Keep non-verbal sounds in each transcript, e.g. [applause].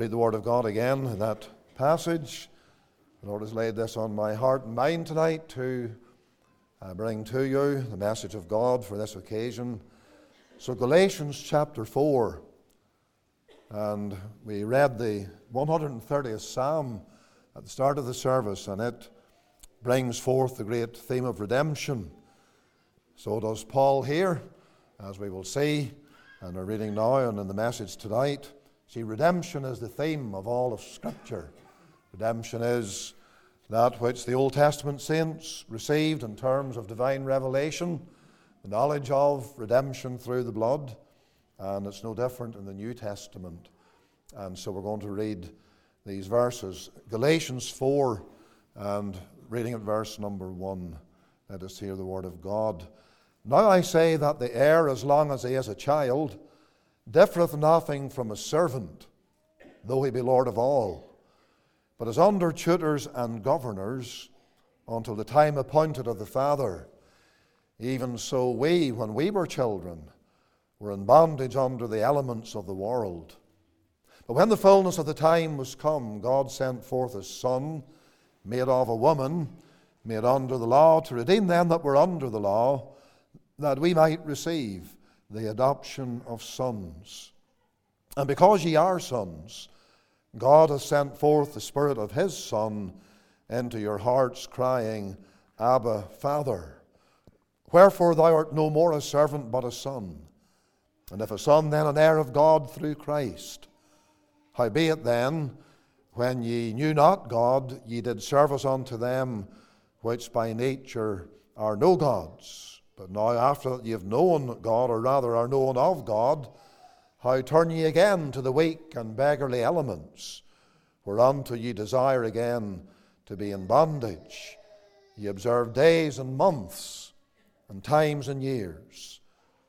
read the Word of God again in that passage. The Lord has laid this on my heart and mind tonight to uh, bring to you the message of God for this occasion. So, Galatians chapter 4, and we read the 130th Psalm at the start of the service, and it brings forth the great theme of redemption. So does Paul here, as we will see, and are reading now and in the message tonight. See, redemption is the theme of all of Scripture. Redemption is that which the Old Testament saints received in terms of divine revelation, the knowledge of redemption through the blood, and it's no different in the New Testament. And so we're going to read these verses Galatians 4 and reading at verse number 1. Let us hear the word of God. Now I say that the heir, as long as he is a child, differeth nothing from a servant, though he be Lord of all, but is under tutors and governors until the time appointed of the Father. Even so, we, when we were children, were in bondage under the elements of the world. But when the fullness of the time was come, God sent forth His Son, made of a woman, made under the law, to redeem them that were under the law that we might receive the adoption of sons. And because ye are sons, God has sent forth the Spirit of His Son into your hearts, crying, Abba, Father. Wherefore thou art no more a servant, but a son. And if a son, then an heir of God through Christ. Howbeit then, when ye knew not God, ye did service unto them which by nature are no gods. But now, after that ye have known God, or rather are known of God, how turn ye again to the weak and beggarly elements, whereunto ye desire again to be in bondage? Ye observe days and months, and times and years.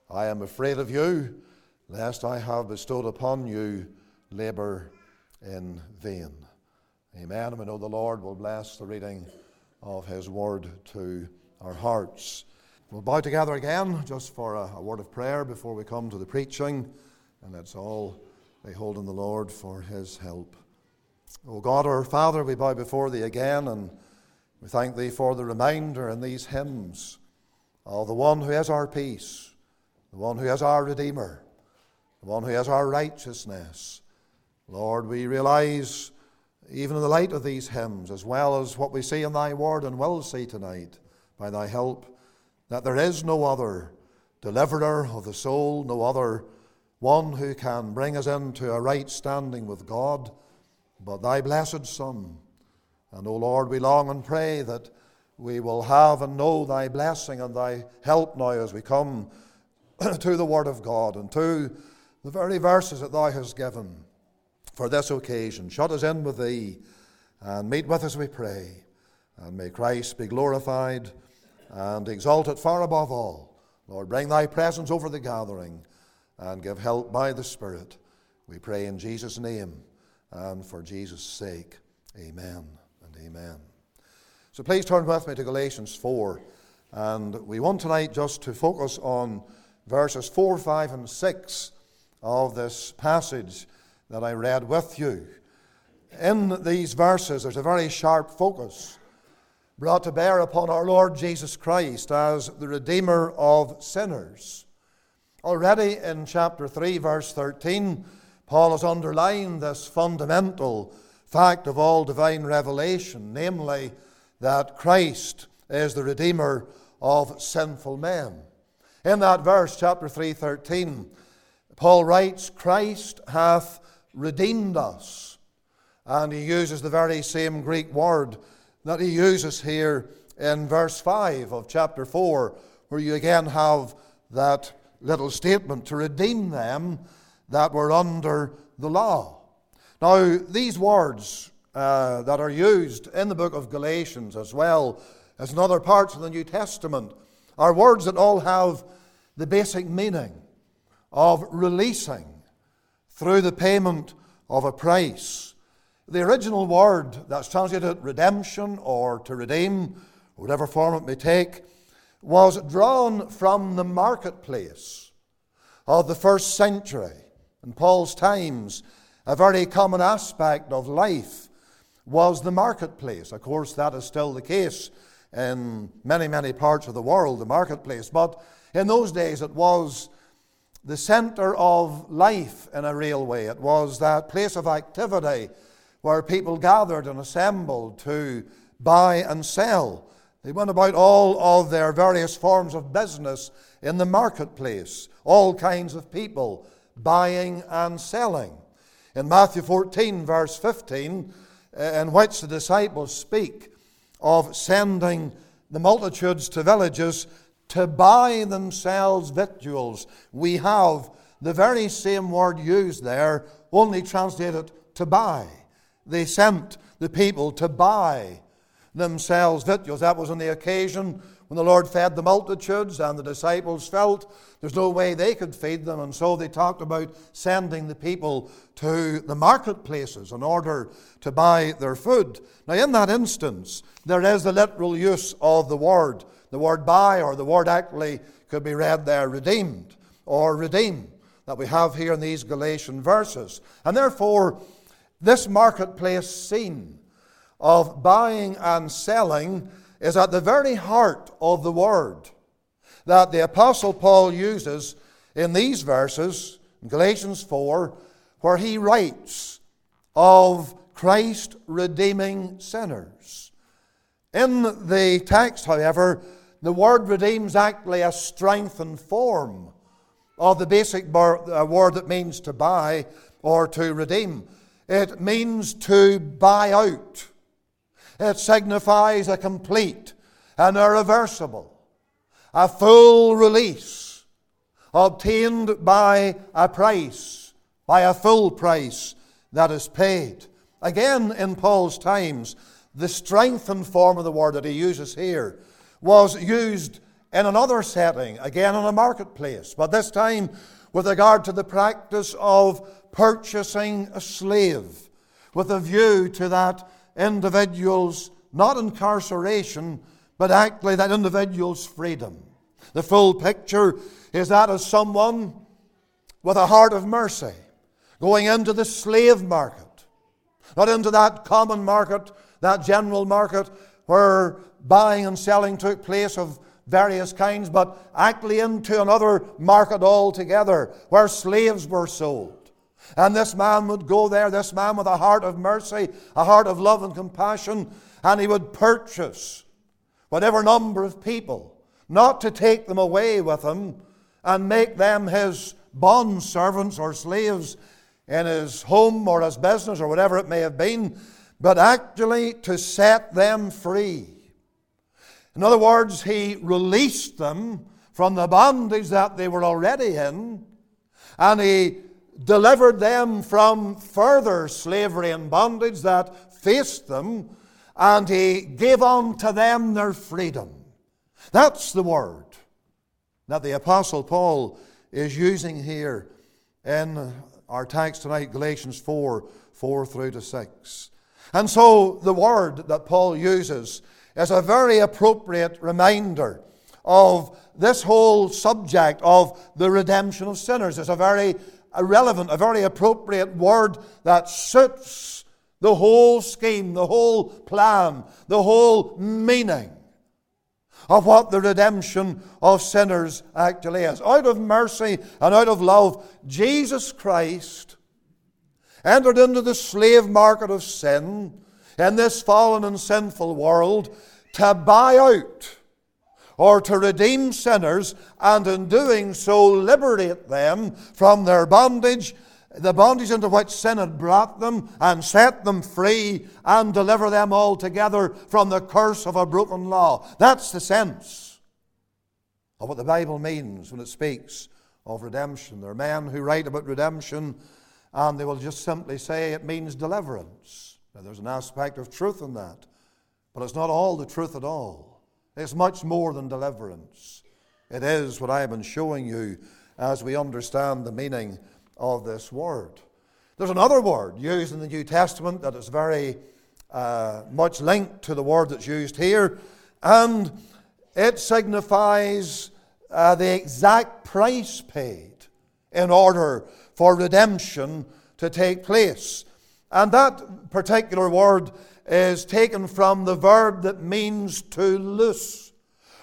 I am afraid of you, lest I have bestowed upon you labor in vain. Amen. And we know the Lord will bless the reading of his word to our hearts. We'll bow together again just for a, a, word of prayer before we come to the preaching, and let's all lay hold on the Lord for his help. O God, our Father, we bow before thee again, and we thank thee for the reminder in these hymns of the one who is our peace, the one who is our Redeemer, the one who is our righteousness. Lord, we realize, even in the light of these hymns, as well as what we see in thy word and will see tonight, by thy help, that there is no other deliverer of the soul, no other one who can bring us into a right standing with God, but thy blessed Son. And, O Lord, we long and pray that we will have and know thy blessing and thy help now as we come [clears throat] to the Word of God and to the very verses that thou hast given for this occasion. Shut us in with thee and meet with us, we pray. And may Christ be glorified and exalt it far above all. Lord, bring thy presence over the gathering and give help by the Spirit. We pray in Jesus' name and for Jesus' sake. Amen and amen. So please turn with me to Galatians 4. And we want tonight just to focus on verses 4, 5, and 6 of this passage that I read with you. In these verses, there's a very sharp focus brought to bear upon our Lord Jesus Christ as the Redeemer of sinners. Already in chapter 3, verse 13, Paul has underlined this fundamental fact of all divine revelation, namely that Christ is the Redeemer of sinful men. In that verse, chapter 3:13, Paul writes, Christ hath redeemed us. And he uses the very same Greek word that he uses here in verse 5 of chapter 4, where you again have that little statement to redeem them that were under the law. Now, these words uh, that are used in the book of Galatians as well as in other parts of the New Testament are words that all have the basic meaning of releasing through the payment of a price. The original word that's translated redemption or to redeem, whatever form it may take, was drawn from the marketplace of the first century in Paul's times a very common aspect of life was the marketplace. Of course, that is still the case in many, many parts of the world, the marketplace. But in those days, it was the center of life in a real way. It was that place of activity where people gathered and assembled to buy and sell. They went about all of their various forms of business in the marketplace, all kinds of people buying and selling. In Matthew 14, verse 15, uh, in which the disciples speak of sending the multitudes to villages to buy themselves victuals, we have the very same word used there, only translated to buy. They sent the people to buy themselves victuals. That was on the occasion when the Lord fed the multitudes and the disciples felt there's no way they could feed them, and so they talked about sending the people to the marketplaces in order to buy their food. Now, in that instance, there is the literal use of the word. The word buy, or the word actually could be read there, redeemed or redeem, that we have here in these Galatian verses. And therefore, this marketplace scene of buying and selling is at the very heart of the word that the Apostle Paul uses in these verses, Galatians 4, where he writes of Christ redeeming sinners. In the text, however, the word redeems actually a strengthened form of the basic uh, word that means to buy or to redeem. It means to buy out. It signifies a complete and irreversible, a full release obtained by a price, by a full price that is paid. Again, in Paul's times, the strengthened form of the word that he uses here was used in another setting, again in a marketplace, but this time with regard to the practice of purchasing a slave with a view to that individual's not incarceration, but actually that individual's freedom. The full picture is that of someone with a heart of mercy going into the slave market, not into that common market, that general market where buying and selling took place of various kinds, but actually into another market altogether where slaves were sold. And this man would go there, this man with a heart of mercy, a heart of love and compassion, and he would purchase whatever number of people, not to take them away with him and make them his bond servants or slaves in his home or his business or whatever it may have been, but actually to set them free. In other words, he released them from the bondage that they were already in, and he delivered them from further slavery and bondage that faced them, and he gave unto them their freedom. That's the word that the Apostle Paul is using here in our text tonight, Galatians 4 4 through to 6. And so the word that Paul uses is a very appropriate reminder of this whole subject of the redemption of sinners. It's a very a relevant, a very appropriate word that suits the whole scheme, the whole plan, the whole meaning of what the redemption of sinners actually is. Out of mercy and out of love, Jesus Christ entered into the slave market of sin in this fallen and sinful world to buy out or to redeem sinners, and in doing so liberate them from their bondage, the bondage into which sin had brought them, and set them free and deliver them altogether from the curse of a broken law. That's the sense of what the Bible means when it speaks of redemption. There are men who write about redemption and they will just simply say it means deliverance. Now, there's an aspect of truth in that, but it's not all the truth at all. It's much more than deliverance. It is what I have been showing you as we understand the meaning of this word. There's another word used in the New Testament that is very uh, much linked to the word that's used here, and it signifies uh, the exact price paid in order for redemption to take place. And that particular word is taken from the verb that means to loose,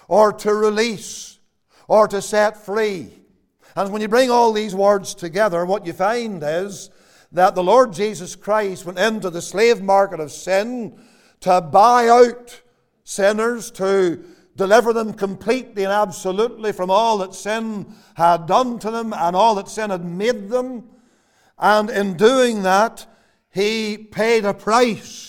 or to release, or to set free. And when you bring all these words together, what you find is that the Lord Jesus Christ went into the slave market of sin to buy out sinners, to deliver them completely and absolutely from all that sin had done to them and all that sin had made them. And in doing that, he paid a price.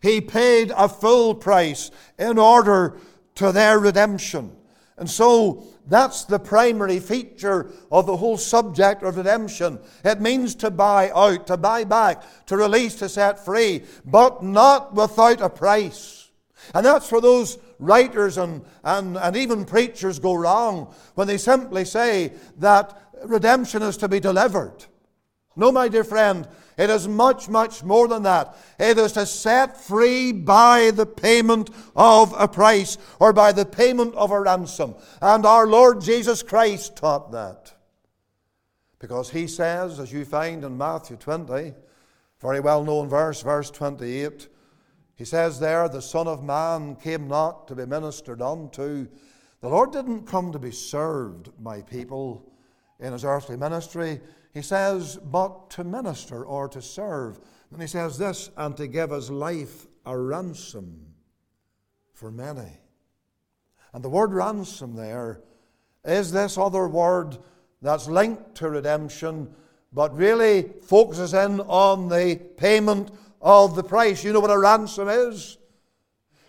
He paid a full price in order to their redemption. And so that's the primary feature of the whole subject of redemption. It means to buy out, to buy back, to release, to set free, but not without a price. And that's where those writers and, and, and even preachers go wrong when they simply say that redemption is to be delivered. No, my dear friend, it is much, much more than that. It is to set free by the payment of a price or by the payment of a ransom. And our Lord Jesus Christ taught that. Because he says, as you find in Matthew 20, very well known verse, verse 28, he says there, The Son of Man came not to be ministered unto. The Lord didn't come to be served by people in his earthly ministry. He says, but to minister or to serve. And he says this, and to give his life a ransom for many. And the word ransom there is this other word that's linked to redemption, but really focuses in on the payment of the price. You know what a ransom is?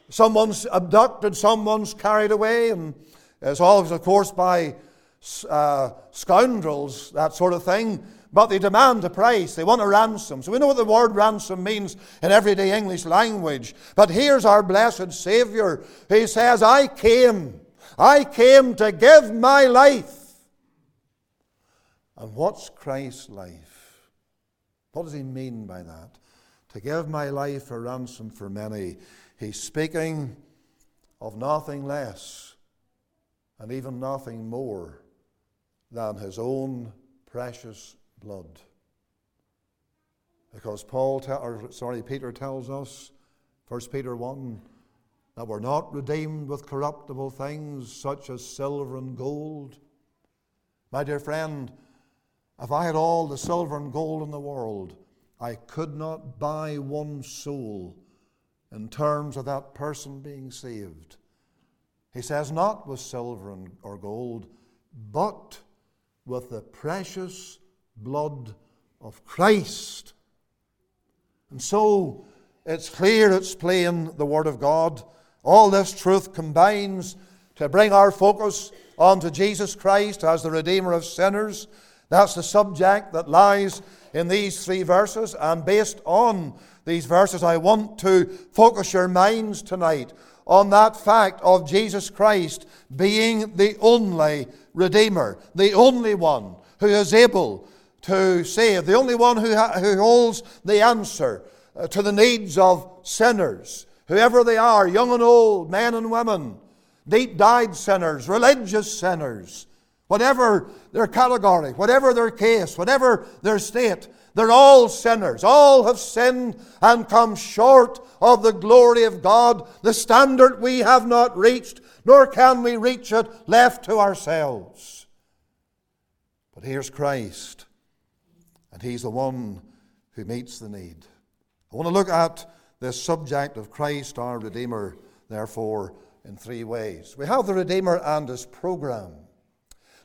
Someone's abducted, someone's carried away, and it's always, of course, by uh, scoundrels, that sort of thing. But they demand a price. They want a ransom. So we know what the word ransom means in everyday English language. But here's our blessed Savior. He says, I came. I came to give my life. And what's Christ's life? What does he mean by that? To give my life a ransom for many. He's speaking of nothing less and even nothing more than his own precious blood. Because Paul, te- or sorry, Peter tells us, 1 Peter 1, that we're not redeemed with corruptible things such as silver and gold. My dear friend, if I had all the silver and gold in the world, I could not buy one soul in terms of that person being saved. He says, not with silver and, or gold, but with the precious blood of Christ. And so it's clear, it's plain, the Word of God. All this truth combines to bring our focus onto Jesus Christ as the Redeemer of sinners. That's the subject that lies in these three verses. And based on these verses, I want to focus your minds tonight on that fact of Jesus Christ being the only Redeemer, the only one who is able to save, the only one who, ha- who holds the answer uh, to the needs of sinners, whoever they are, young and old, men and women, deep dyed sinners, religious sinners, whatever their category, whatever their case, whatever their state, they're all sinners. All have sinned and come short of the glory of God, the standard we have not reached, nor can we reach it left to ourselves. But here's Christ, and He's the one who meets the need. I want to look at this subject of Christ, our Redeemer, therefore, in three ways. We have the Redeemer and His program.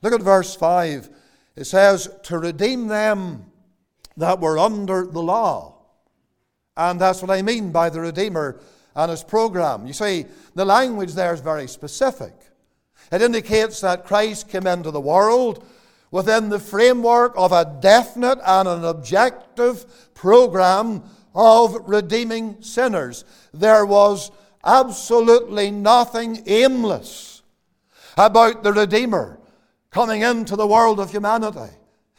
Look at verse 5. It says, To redeem them that were under the law. And that's what I mean by the Redeemer and His program. You see, the language there is very specific. It indicates that Christ came into the world within the framework of a definite and an objective program of redeeming sinners. There was absolutely nothing aimless about the Redeemer coming into the world of humanity.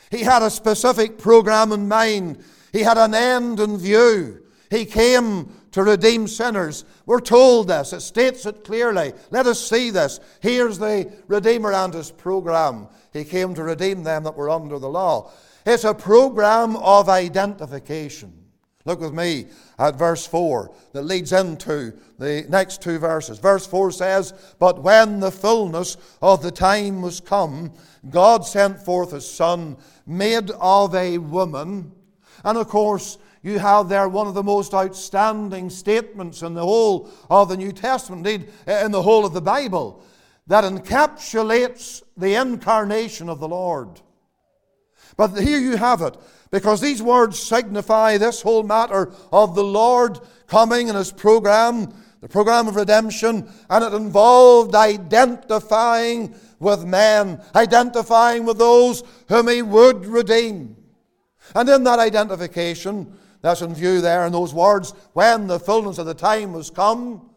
He had a specific program in mind, he had an end in view. He came to redeem sinners. We're told this, it states it clearly. Let us see this. Here's the Redeemer and his program. He came to redeem them that were under the law. It's a program of identification. Look with me at verse 4 that leads into the next two verses. Verse 4 says, But when the fullness of the time was come, God sent forth a son made of a woman. And of course, you have there one of the most outstanding statements in the whole of the New Testament, indeed, in the whole of the Bible, that encapsulates the incarnation of the Lord. But here you have it, because these words signify this whole matter of the Lord coming in His program, the program of redemption, and it involved identifying with men, identifying with those whom He would redeem. And in that identification, that's in view there in those words, when the fullness of the time was come,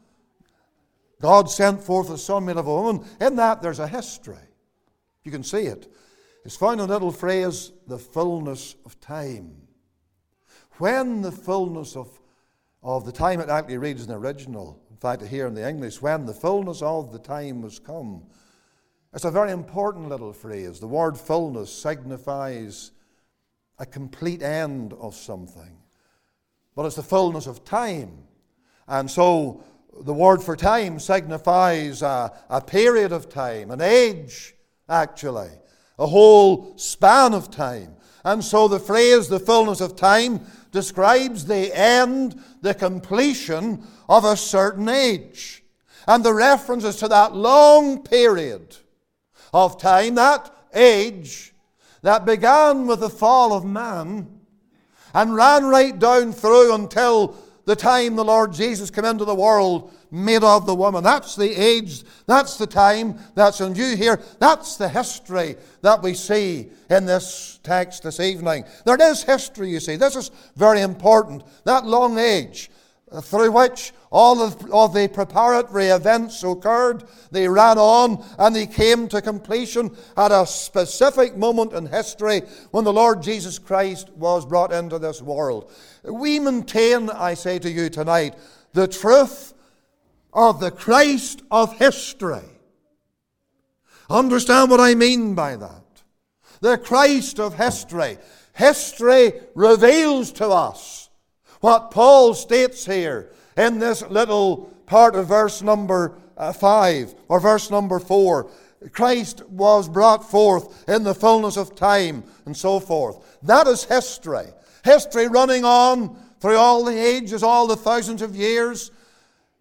God sent forth a son made of a woman. In that, there's a history. You can see it. It's found in little phrase, the fullness of time. When the fullness of, of the time, it actually reads in the original, in fact, here in the English, when the fullness of the time was come. It's a very important little phrase. The word fullness signifies a complete end of something, but it's the fullness of time. And so the word for time signifies a, a period of time, an age, actually a whole span of time. And so the phrase, the fullness of time, describes the end, the completion of a certain age. And the references to that long period of time, that age, that began with the fall of man and ran right down through until the time the Lord Jesus came into the world made of the woman. That's the age, that's the time that's in view here. That's the history that we see in this text this evening. There is history, you see. This is very important. That long age through which all of, of, the preparatory events occurred. They ran on and they came to completion at a specific moment in history when the Lord Jesus Christ was brought into this world. We maintain, I say to you tonight, the truth of the Christ of history. Understand what I mean by that? The Christ of history. History reveals to us what Paul states here in this little part of verse number uh, 5 or verse number 4. Christ was brought forth in the fullness of time and so forth. That is history. History running on through all the ages, all the thousands of years,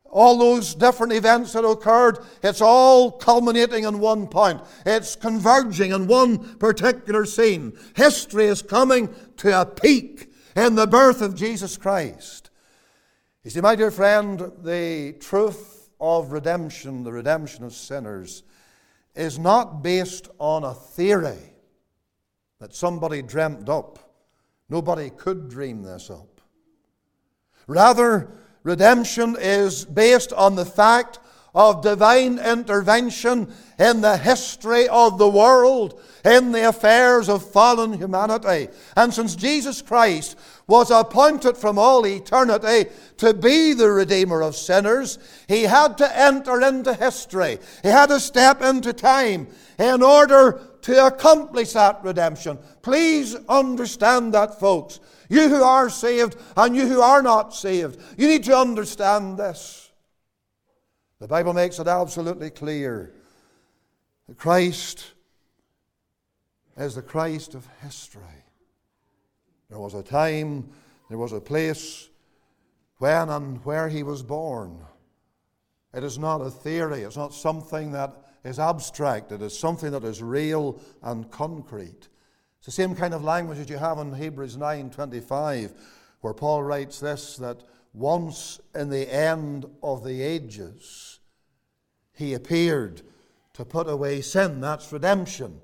all those different events that occurred, it's all culminating in one point. It's converging in one particular scene. History is coming to a peak in the birth of Jesus Christ. You see, my dear friend, the truth of redemption, the redemption of sinners, is not based on a theory that somebody dreamt up. Nobody could dream this up. Rather, redemption is based on the fact of divine intervention in the history of the world, in the affairs of fallen humanity. And since Jesus Christ was appointed from all eternity to be the Redeemer of sinners, he had to enter into history. He had to step into time in order to accomplish that redemption. Please understand that, folks. You who are saved and you who are not saved, you need to understand this. The Bible makes it absolutely clear that Christ is the Christ of history. There was a time, there was a place when and where he was born. It is not a theory, it's not something that is abstract, it is something that is real and concrete. It's the same kind of language that you have in Hebrews 9:25 where Paul writes this that once in the end of the ages, he appeared to put away sin. That's redemption.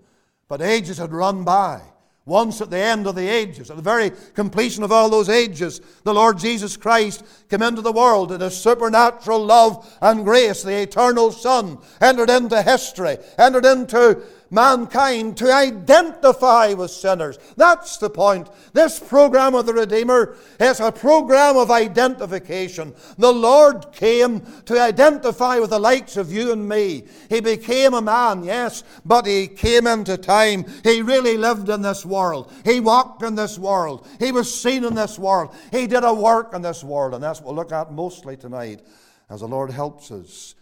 But ages had run by. Once at the end of the ages, at the very completion of all those ages, the Lord Jesus Christ came into the world in His supernatural love and grace. The eternal Son entered into history, entered into mankind to identify with sinners. That's the point. This program of the Redeemer is a program of identification. The Lord came to identify with the likes of you and me. He became a man, yes, but He came into time. He really lived in this world. He walked in this world. He was seen in this world. He did a work in this world, and that's what we'll look at mostly tonight as the Lord helps us.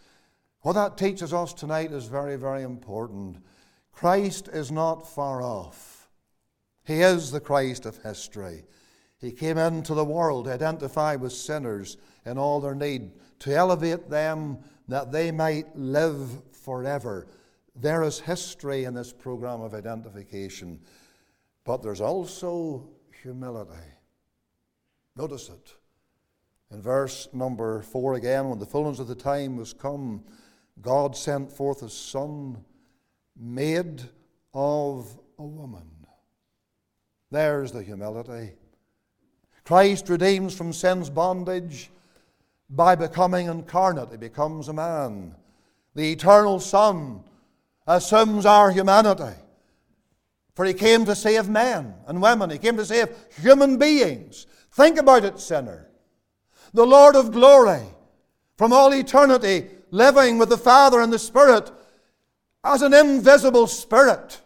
What that teaches us tonight is very, very important. Christ is not far off. He is the Christ of history. He came into the world to identify with sinners in all their need, to elevate them that they might live forever. There is history in this program of identification, but there's also humility. Notice it. In verse number four again, when the fullness of the time was come, God sent forth a Son made of a woman. There's the humility. Christ redeems from sin's bondage by becoming incarnate. He becomes a man. The eternal Son assumes our humanity. For he came to save men and women. He came to save human beings. Think about it, sinner. The Lord of glory, from all eternity, living with the Father and the Spirit, as an invisible spirit,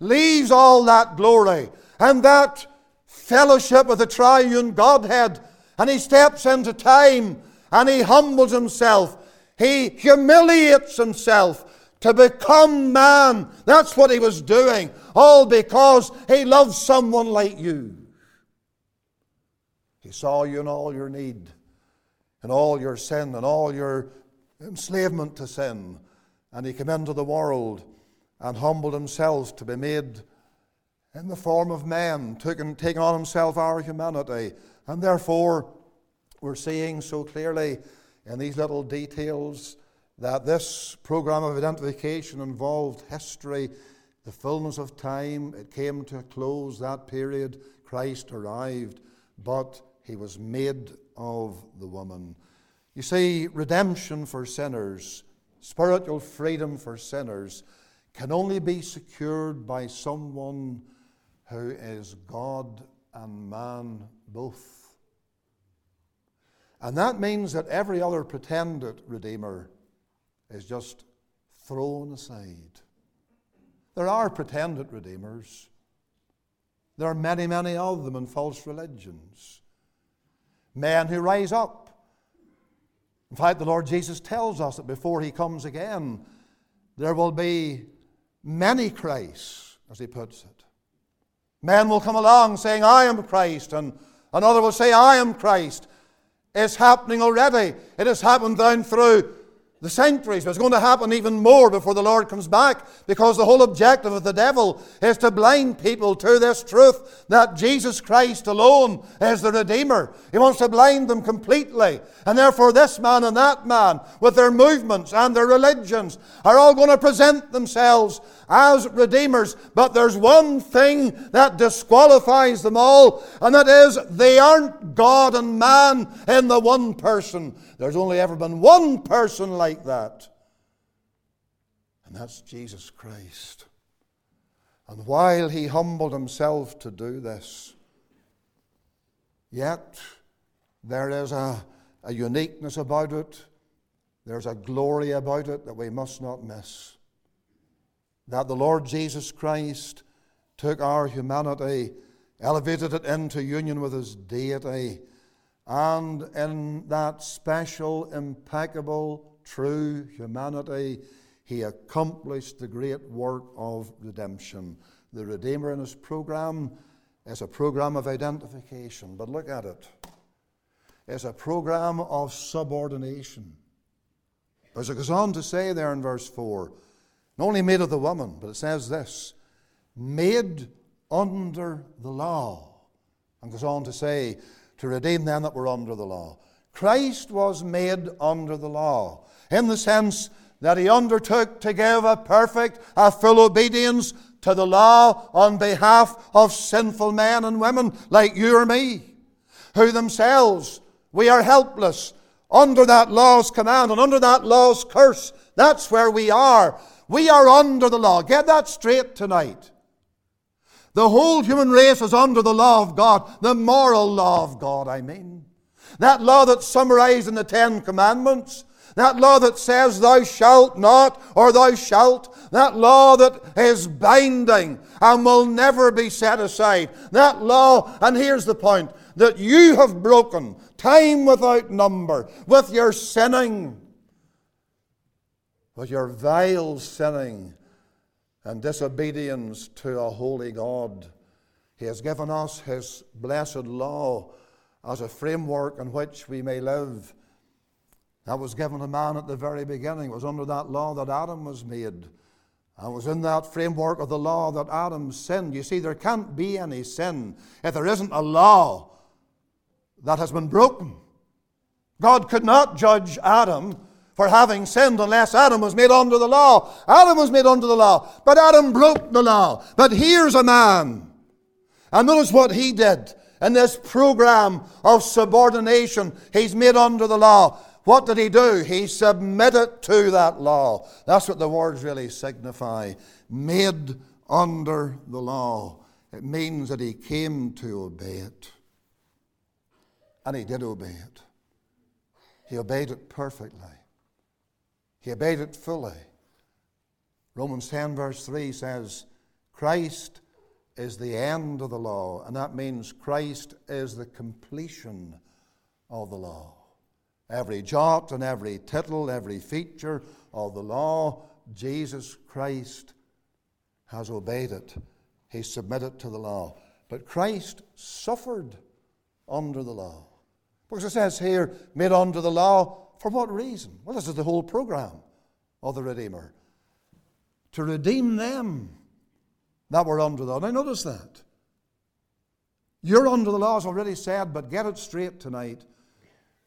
leaves all that glory and that fellowship with the triune Godhead, and he steps into time and he humbles himself. He humiliates himself to become man. That's what he was doing, all because he loves someone like you. He saw you in all your need, and all your sin, and all your enslavement to sin. And he came into the world and humbled himself to be made in the form of man, taking, taking on himself our humanity. And therefore, we're seeing so clearly in these little details that this program of identification involved history, the fullness of time. It came to a close, that period. Christ arrived, but he was made of the woman. You see, redemption for sinners spiritual freedom for sinners can only be secured by someone who is God and man both. And that means that every other pretended Redeemer is just thrown aside. There are pretended Redeemers. There are many, many of them in false religions. Men who rise up in fact, the Lord Jesus tells us that before he comes again, there will be many Christs, as he puts it. Men will come along saying, I am Christ, and another will say, I am Christ. It's happening already. It has happened down through the centuries, but it's going to happen even more before the Lord comes back because the whole objective of the devil is to blind people to this truth that Jesus Christ alone is the Redeemer. He wants to blind them completely. And therefore, this man and that man, with their movements and their religions, are all going to present themselves as Redeemers. But there's one thing that disqualifies them all, and that is they aren't God and man in the one person. There's only ever been one person like that, and that's Jesus Christ. And while he humbled himself to do this, yet there is a, a uniqueness about it, there's a glory about it that we must not miss. That the Lord Jesus Christ took our humanity, elevated it into union with his deity and in that special, impeccable, true humanity, he accomplished the great work of redemption. The Redeemer in his program is a program of identification, but look at it. It's a program of subordination. As it goes on to say there in verse 4, not only made of the woman, but it says this made under the law. And goes on to say, to redeem them that were under the law. Christ was made under the law in the sense that he undertook to give a perfect, a full obedience to the law on behalf of sinful men and women like you or me, who themselves, we are helpless under that law's command and under that law's curse. That's where we are. We are under the law. Get that straight tonight. The whole human race is under the law of God, the moral law of God, I mean. That law that's summarized in the Ten Commandments. That law that says, Thou shalt not, or Thou shalt. That law that is binding and will never be set aside. That law, and here's the point, that you have broken time without number with your sinning, with your vile sinning and disobedience to a holy God. He has given us His blessed law as a framework in which we may live. That was given to man at the very beginning. It was under that law that Adam was made. And it was in that framework of the law that Adam sinned. You see, there can't be any sin if there isn't a law that has been broken. God could not judge Adam for having sinned unless Adam was made under the law. Adam was made under the law, but Adam broke the law. But here's a man. And notice what he did in this program of subordination. He's made under the law. What did he do? He submitted to that law. That's what the words really signify. Made under the law. It means that he came to obey it. And he did obey it. He obeyed it perfectly. He obeyed it fully. Romans 10, verse 3 says, Christ is the end of the law, and that means Christ is the completion of the law. Every jot and every tittle, every feature of the law, Jesus Christ has obeyed it. He submitted to the law. But Christ suffered under the law. Because it says here, made under the law for what reason? Well, this is the whole program of the Redeemer. To redeem them that were under the law. Now, notice that. You're under the law, as already said, but get it straight tonight.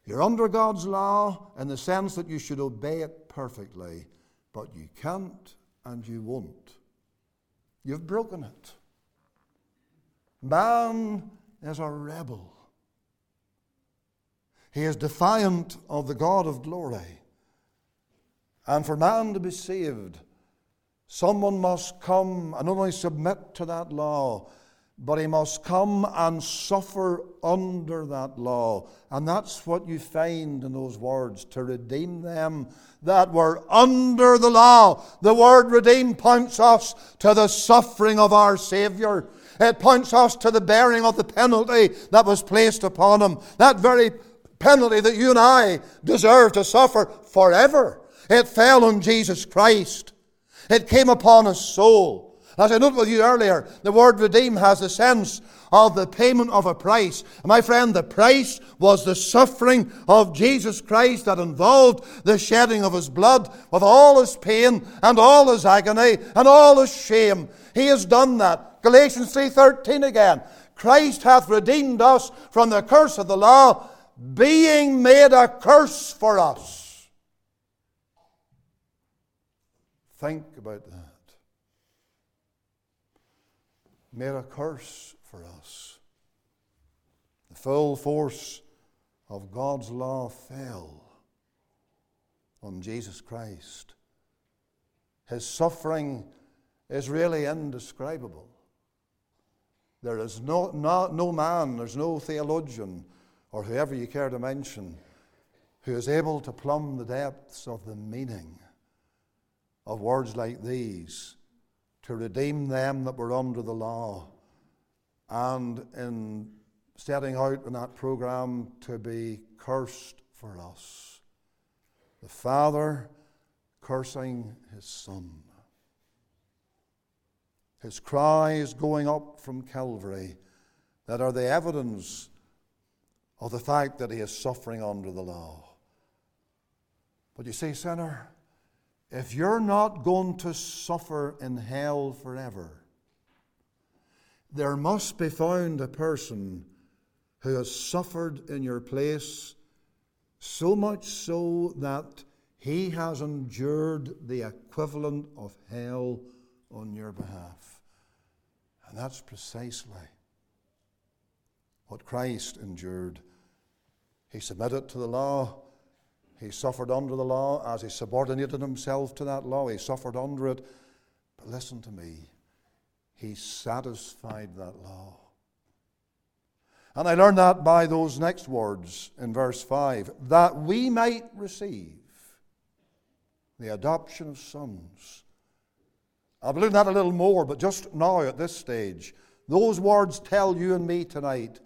You're under God's law in the sense that you should obey it perfectly, but you can't and you won't. You've broken it. Man is a rebel. He is defiant of the God of glory. And for man to be saved, someone must come and not only submit to that law, but he must come and suffer under that law. And that's what you find in those words to redeem them that were under the law. The word redeem points us to the suffering of our Savior. It points us to the bearing of the penalty that was placed upon him. That very penalty that you and I deserve to suffer forever. It fell on Jesus Christ. It came upon his soul. As I noted with you earlier, the word redeem has the sense of the payment of a price. My friend, the price was the suffering of Jesus Christ that involved the shedding of his blood with all his pain and all his agony and all his shame. He has done that. Galatians 3:13 again. Christ hath redeemed us from the curse of the law being made a curse for us. Think about that. Made a curse for us. The full force of God's law fell on Jesus Christ. His suffering is really indescribable. There is no, no, no man, there's no theologian or whoever you care to mention, who is able to plumb the depths of the meaning of words like these to redeem them that were under the law, and in setting out in that program to be cursed for us. The Father cursing his Son. His cries going up from Calvary that are the evidence of the fact that he is suffering under the law. But you see, sinner, if you're not going to suffer in hell forever, there must be found a person who has suffered in your place, so much so that he has endured the equivalent of hell on your behalf. And that's precisely what Christ endured he submitted to the law. He suffered under the law as he subordinated himself to that law. He suffered under it. But listen to me. He satisfied that law. And I learned that by those next words in verse 5 that we might receive the adoption of sons. I'll believe that a little more, but just now at this stage, those words tell you and me tonight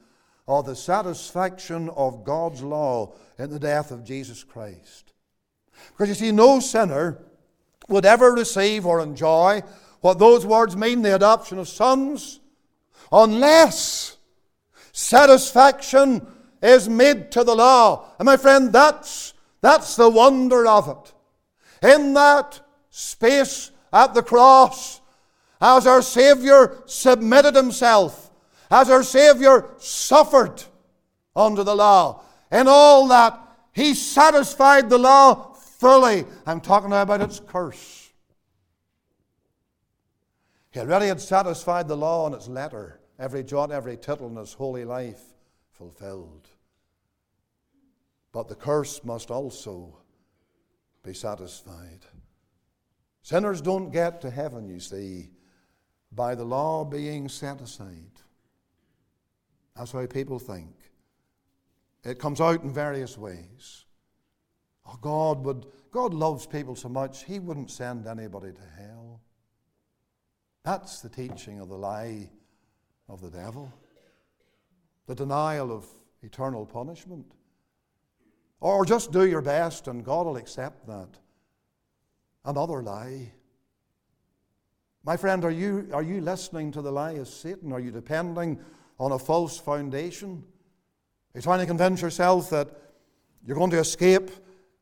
of the satisfaction of God's law in the death of Jesus Christ. Because you see, no sinner would ever receive or enjoy what those words mean the adoption of sons unless satisfaction is made to the law. And my friend, that's, that's the wonder of it. In that space at the cross, as our Savior submitted himself, as our Savior suffered under the law, in all that, he satisfied the law fully. I'm talking now about its curse. He already had satisfied the law in its letter, every jot, every tittle in his holy life fulfilled. But the curse must also be satisfied. Sinners don't get to heaven, you see, by the law being set aside. That's how people think. It comes out in various ways. Oh, God would God loves people so much, He wouldn't send anybody to hell. That's the teaching of the lie of the devil. The denial of eternal punishment. Or just do your best and God will accept that. Another lie. My friend, are you, are you listening to the lie of Satan? Are you depending on a false foundation? You're trying to convince yourself that you're going to escape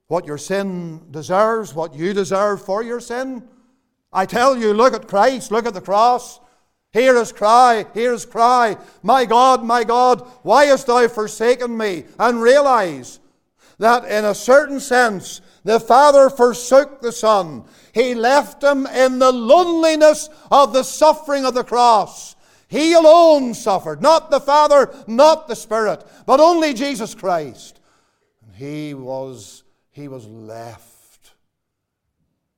what your sin deserves, what you deserve for your sin? I tell you, look at Christ, look at the cross. Hear his cry, hear his cry. My God, my God, why hast thou forsaken me? And realize that in a certain sense, the Father forsook the Son. He left him in the loneliness of the suffering of the cross. He alone suffered, not the Father, not the Spirit, but only Jesus Christ. And he was, he was left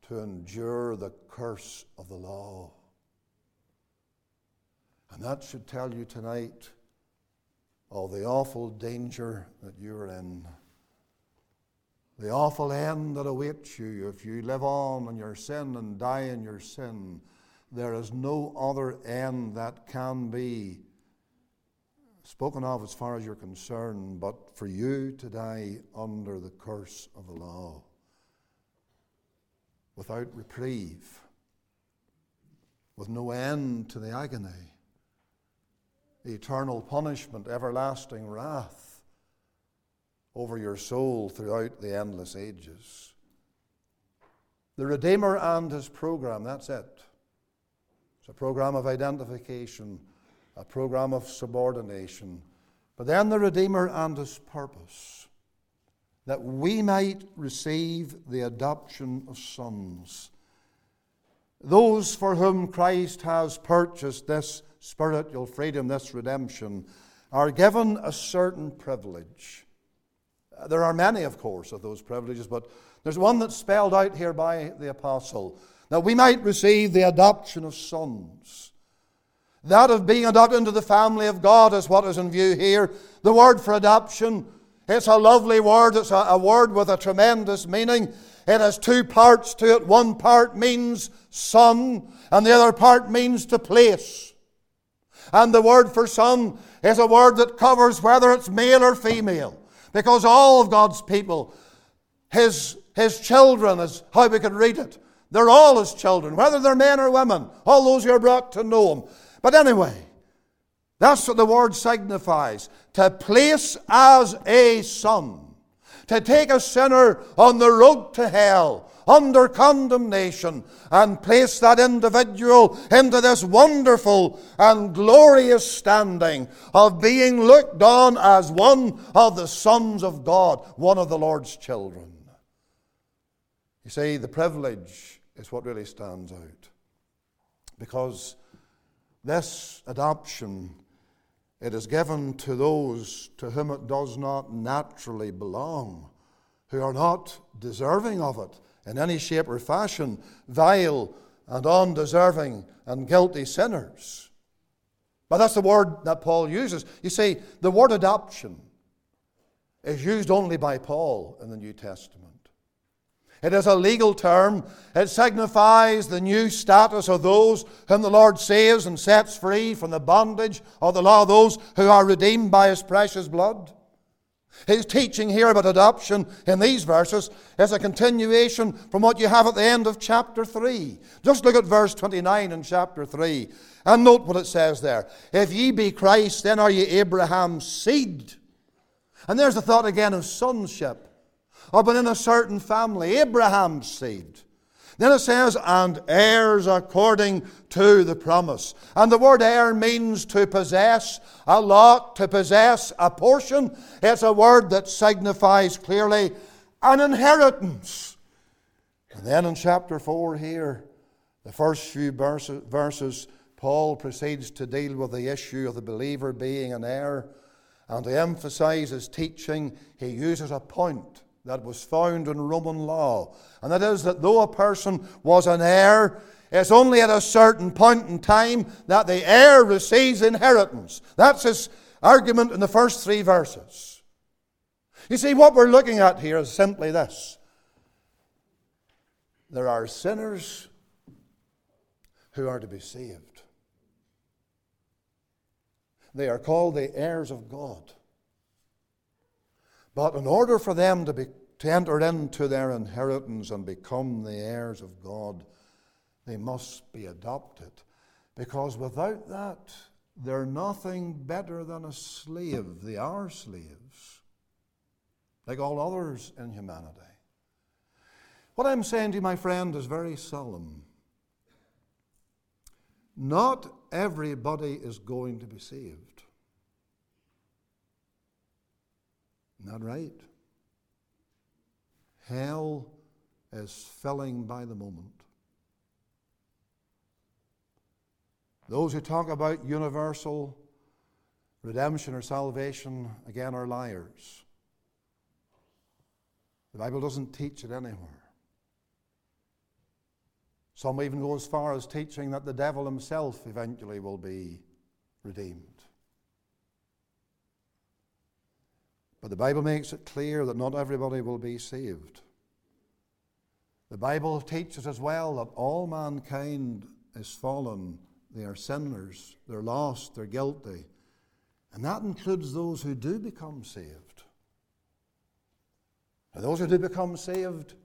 to endure the curse of the law. And that should tell you tonight of the awful danger that you're in the awful end that awaits you if you live on in your sin and die in your sin. There is no other end that can be spoken of as far as you're concerned, but for you to die under the curse of the law without reprieve, with no end to the agony, eternal punishment, everlasting wrath over your soul throughout the endless ages. The Redeemer and his program, that's it. It's a program of identification, a program of subordination. But then the Redeemer and his purpose that we might receive the adoption of sons. Those for whom Christ has purchased this spiritual freedom, this redemption, are given a certain privilege. There are many, of course, of those privileges, but there's one that's spelled out here by the apostle that we might receive the adoption of sons. That of being adopted into the family of God is what is in view here. The word for adoption, it's a lovely word, it's a, a word with a tremendous meaning. It has two parts to it. One part means son, and the other part means to place. And the word for son is a word that covers whether it's male or female. Because all of God's people, his, his children, is how we could read it. They're all his children, whether they're men or women, all those who are brought to know him. But anyway, that's what the word signifies to place as a son, to take a sinner on the road to hell under condemnation and place that individual into this wonderful and glorious standing of being looked on as one of the sons of God, one of the Lord's children. You see, the privilege is what really stands out. Because this adoption, it is given to those to whom it does not naturally belong who are not deserving of it in any shape or fashion, vile and undeserving and guilty sinners. But that's the word that Paul uses. You see, the word adoption is used only by Paul in the New Testament. It is a legal term. It signifies the new status of those whom the Lord saves and sets free from the bondage of the law those who are redeemed by His precious blood. His teaching here about adoption in these verses is a continuation from what you have at the end of chapter 3. Just look at verse 29 in chapter 3 and note what it says there. If ye be Christ, then are ye Abraham's seed. And there's the thought again of sonship but in a certain family, Abraham's seed. Then it says, and heirs according to the promise. And the word heir means to possess a lot, to possess a portion. It's a word that signifies clearly an inheritance. And then in chapter 4 here, the first few verses, Paul proceeds to deal with the issue of the believer being an heir. And to emphasize his teaching, he uses a point that was found in Roman law. And that is that though a person was an heir, it's only at a certain point in time that the heir receives inheritance. That's his argument in the first three verses. You see, what we're looking at here is simply this there are sinners who are to be saved, they are called the heirs of God. But in order for them to, be, to enter into their inheritance and become the heirs of God, they must be adopted. Because without that, they're nothing better than a slave. They are slaves, like all others in humanity. What I'm saying to you, my friend, is very solemn. Not everybody is going to be saved. Not right. Hell is filling by the moment. Those who talk about universal redemption or salvation, again, are liars. The Bible doesn't teach it anywhere. Some even go as far as teaching that the devil himself eventually will be redeemed. But the Bible makes it clear that not everybody will be saved. The Bible teaches as well that all mankind is fallen. They are sinners, they're lost, they're guilty. And that includes those who do become saved. Those who do become saved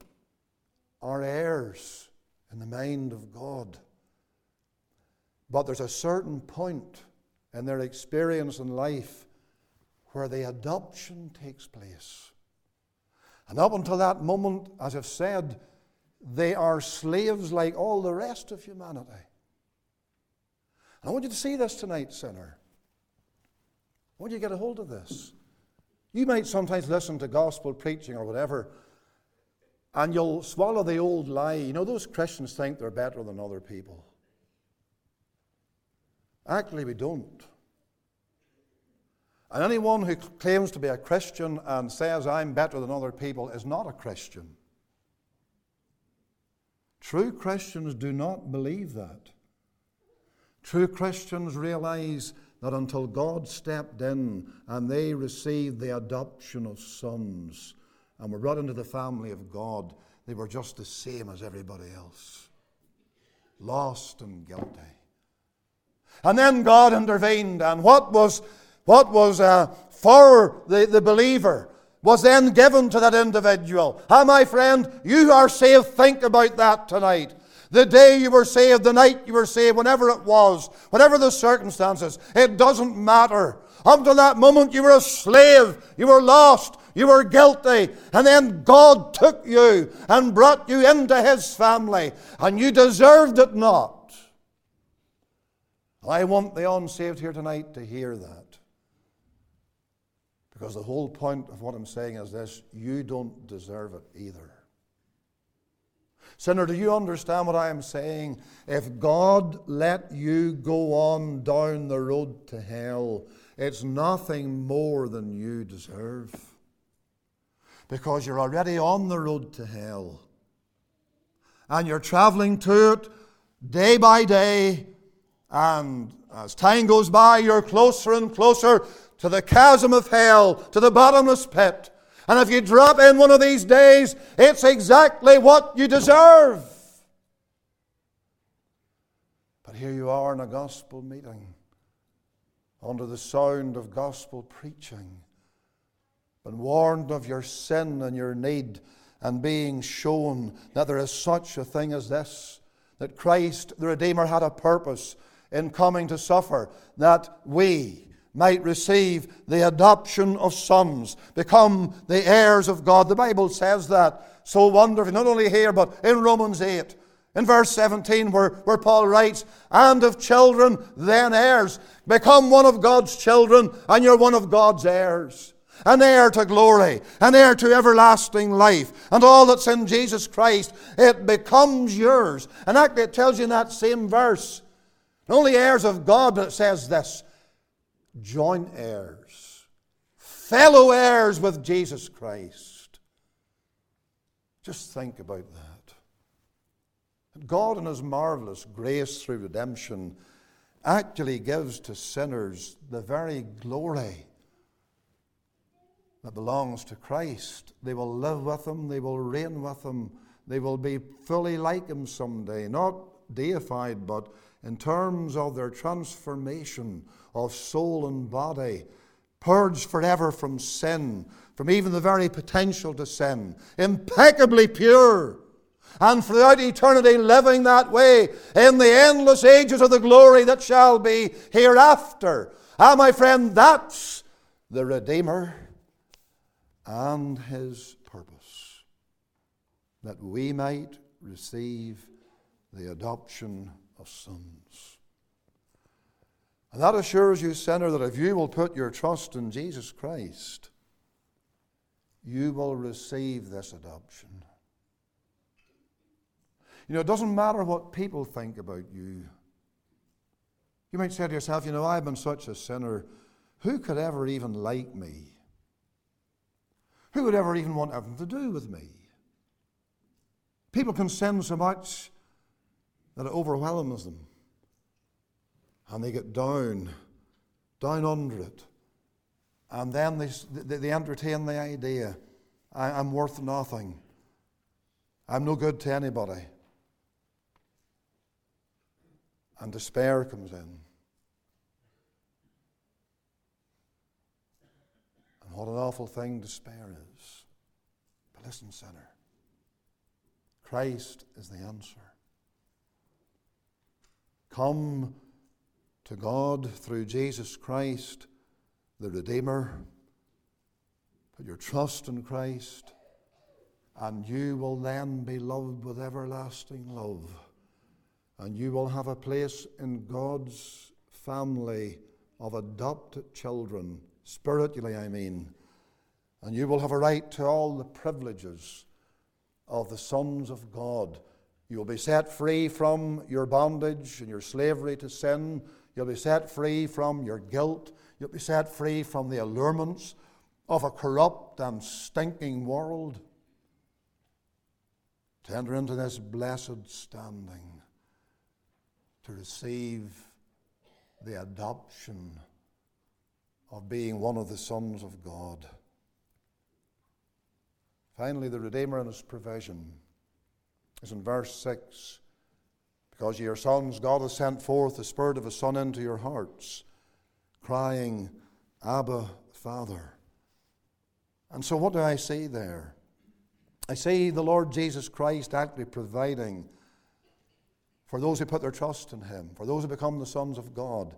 are heirs in the mind of God. But there's a certain point in their experience in life where the adoption takes place. And up until that moment, as I've said, they are slaves like all the rest of humanity. And I want you to see this tonight, sinner. I want you to get a hold of this. You might sometimes listen to gospel preaching or whatever, and you'll swallow the old lie. You know, those Christians think they're better than other people. Actually, we don't. And anyone who claims to be a Christian and says, I'm better than other people, is not a Christian. True Christians do not believe that. True Christians realize that until God stepped in and they received the adoption of sons and were brought into the family of God, they were just the same as everybody else lost and guilty. And then God intervened, and what was what was uh, for the, the believer was then given to that individual. Ah, my friend, you are saved. Think about that tonight. The day you were saved, the night you were saved, whenever it was, whatever the circumstances, it doesn't matter. Up to that moment, you were a slave, you were lost, you were guilty, and then God took you and brought you into His family, and you deserved it not. I want the unsaved here tonight to hear that. Because the whole point of what I'm saying is this you don't deserve it either. Sinner, do you understand what I am saying? If God let you go on down the road to hell, it's nothing more than you deserve. because you're already on the road to hell. And you're traveling to it day by day. And as time goes by, you're closer and closer to the chasm of hell, to the bottomless pit. And if you drop in one of these days, it's exactly what you deserve. But here you are in a gospel meeting, under the sound of gospel preaching, and warned of your sin and your need, and being shown that there is such a thing as this, that Christ the Redeemer had a purpose in coming to suffer, that we, might receive the adoption of sons, become the heirs of God. The Bible says that so wonderfully, not only here, but in Romans 8. In verse 17, where, where Paul writes, And of children, then heirs. Become one of God's children, and you're one of God's heirs. An heir to glory, an heir to everlasting life, and all that's in Jesus Christ, it becomes yours. And actually, it tells you in that same verse, not only heirs of God, but it says this joint heirs, fellow heirs with Jesus Christ. Just think about that. God, in His marvelous grace through redemption, actually gives to sinners the very glory that belongs to Christ. They will live with Him, they will reign with Him, they will be fully like Him someday, not deified, but in terms of their transformation of soul and body, purged forever from sin, from even the very potential to sin, impeccably pure, and throughout eternity living that way in the endless ages of the glory that shall be hereafter. Ah, my friend, that's the Redeemer and his purpose, that we might receive the adoption of sons. And that assures you, sinner, that if you will put your trust in Jesus Christ, you will receive this adoption. You know, it doesn't matter what people think about you. You might say to yourself, you know, I've been such a sinner. Who could ever even like me? Who would ever even want anything to do with me? People can sin so much that it overwhelms them. And they get down, down under it. And then they, they, entertain the idea I, I'm worth nothing. I'm no good to anybody. And despair comes in. And what an awful thing despair is. But listen, sinner, Christ is the answer. Come to God through Jesus Christ, the Redeemer. Put your trust in Christ, and you will then be loved with everlasting love. And you will have a place in God's family of adopted children, spiritually, I mean. And you will have a right to all the privileges of the sons of God you will be set free from your bondage and your slavery to sin. You'll be set free from your guilt. You'll be set free from the allurements of a corrupt and stinking world. To enter into this blessed standing, to receive the adoption of being one of the sons of God. Finally, the Redeemer and His provision is in verse 6. Because ye are sons, God has sent forth the Spirit of His Son into your hearts, crying, Abba, Father. And so, what do I see there? I see the Lord Jesus Christ actually providing for those who put their trust in Him, for those who become the sons of God.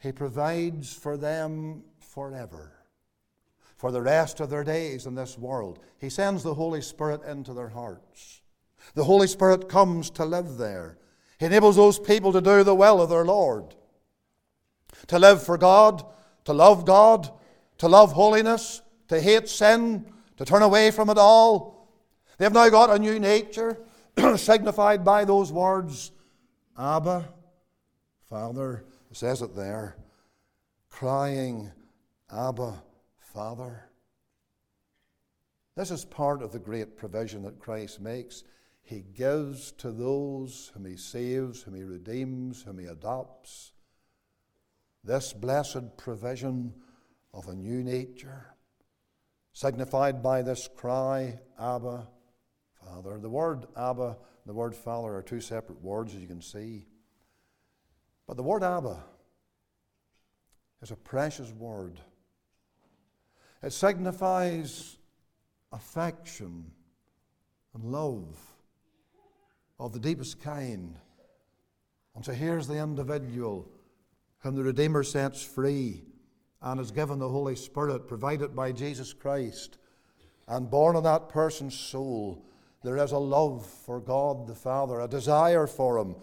He provides for them forever, for the rest of their days in this world. He sends the Holy Spirit into their hearts. The Holy Spirit comes to live there. He enables those people to do the will of their Lord, to live for God, to love God, to love holiness, to hate sin, to turn away from it all. They have now got a new nature, [clears throat] signified by those words Abba, Father. It says it there, crying, Abba, Father. This is part of the great provision that Christ makes. He gives to those whom He saves, whom He redeems, whom He adopts, this blessed provision of a new nature, signified by this cry, Abba, Father. The word Abba, the word Father are two separate words, as you can see. But the word Abba is a precious word. It signifies affection and love of the deepest kind. And so here's the individual whom the Redeemer sets free and is given the Holy Spirit provided by Jesus Christ. And born in that person's soul, there is a love for God the Father, a desire for Him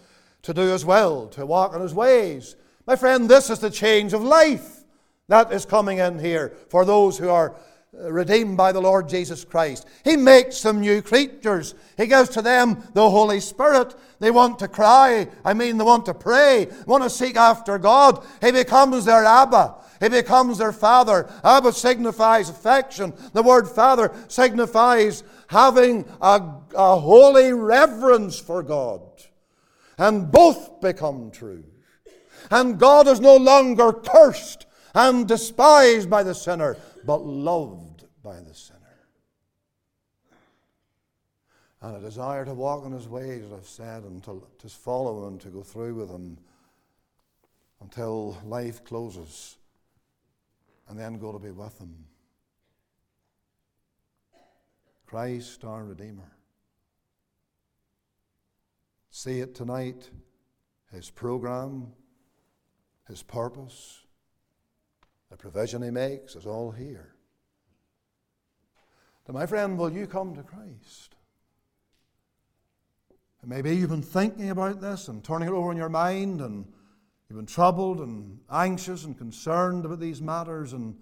to do His will, to walk in His ways. My friend, this is the change of life that is coming in here for those who are Uh, redeemed by the Lord Jesus Christ. He makes them new creatures. He gives to them the Holy Spirit. They want to cry. I mean, they want to pray, want to seek after God. He becomes their Abba. He becomes their father. Abba signifies affection. The word father signifies having a, a holy reverence for God. And both become true. And God is no longer cursed and despised by the sinner, but loved by the sinner. And a desire to walk in his ways, as I've said, and to, to follow him, to go through with him until life closes, and then go to be with him. Christ our Redeemer. See it tonight, his program, his purpose, the provision He makes is all here. Now, my friend, will you come to Christ? And maybe you've been thinking about this and turning it over in your mind, and you've been troubled and anxious and concerned about these matters and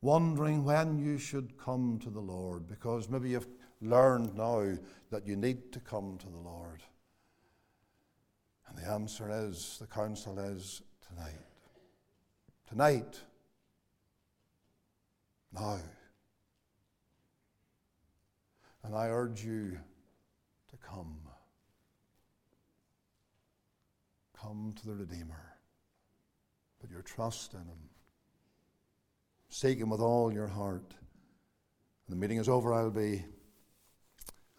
wondering when you should come to the Lord because maybe you've learned now that you need to come to the Lord. And the answer is, the counsel is tonight. Tonight, now. And I urge you to come. Come to the Redeemer. Put your trust in Him. Seek Him with all your heart. When the meeting is over, I'll be,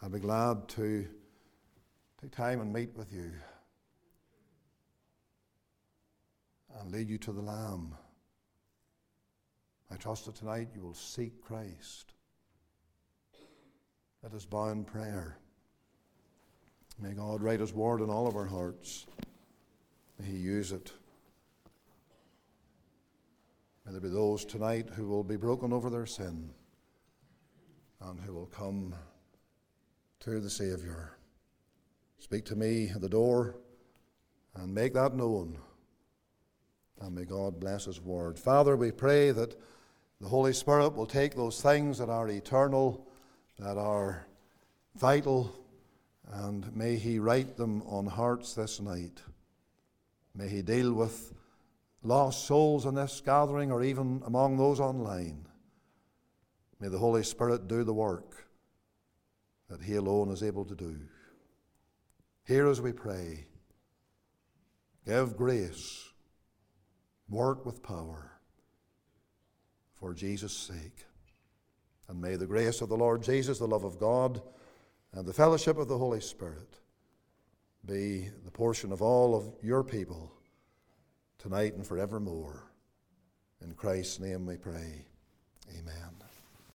I'll be glad to take time and meet with you and lead you to the Lamb. I trust that tonight you will seek Christ. Let us bow in prayer. May God write His word in all of our hearts. May He use it. May there be those tonight who will be broken over their sin and who will come to the Saviour. Speak to me at the door and make that known. And may God bless His word. Father, we pray that. The Holy Spirit will take those things that are eternal, that are vital, and may He write them on hearts this night. May He deal with lost souls in this gathering or even among those online. May the Holy Spirit do the work that He alone is able to do. Hear as we pray. Give grace. Work with power for Jesus' sake. And may the grace of the Lord Jesus, the love of God, and the fellowship of the Holy Spirit be the portion of all of your people tonight and forevermore. In Christ's name we pray. Amen.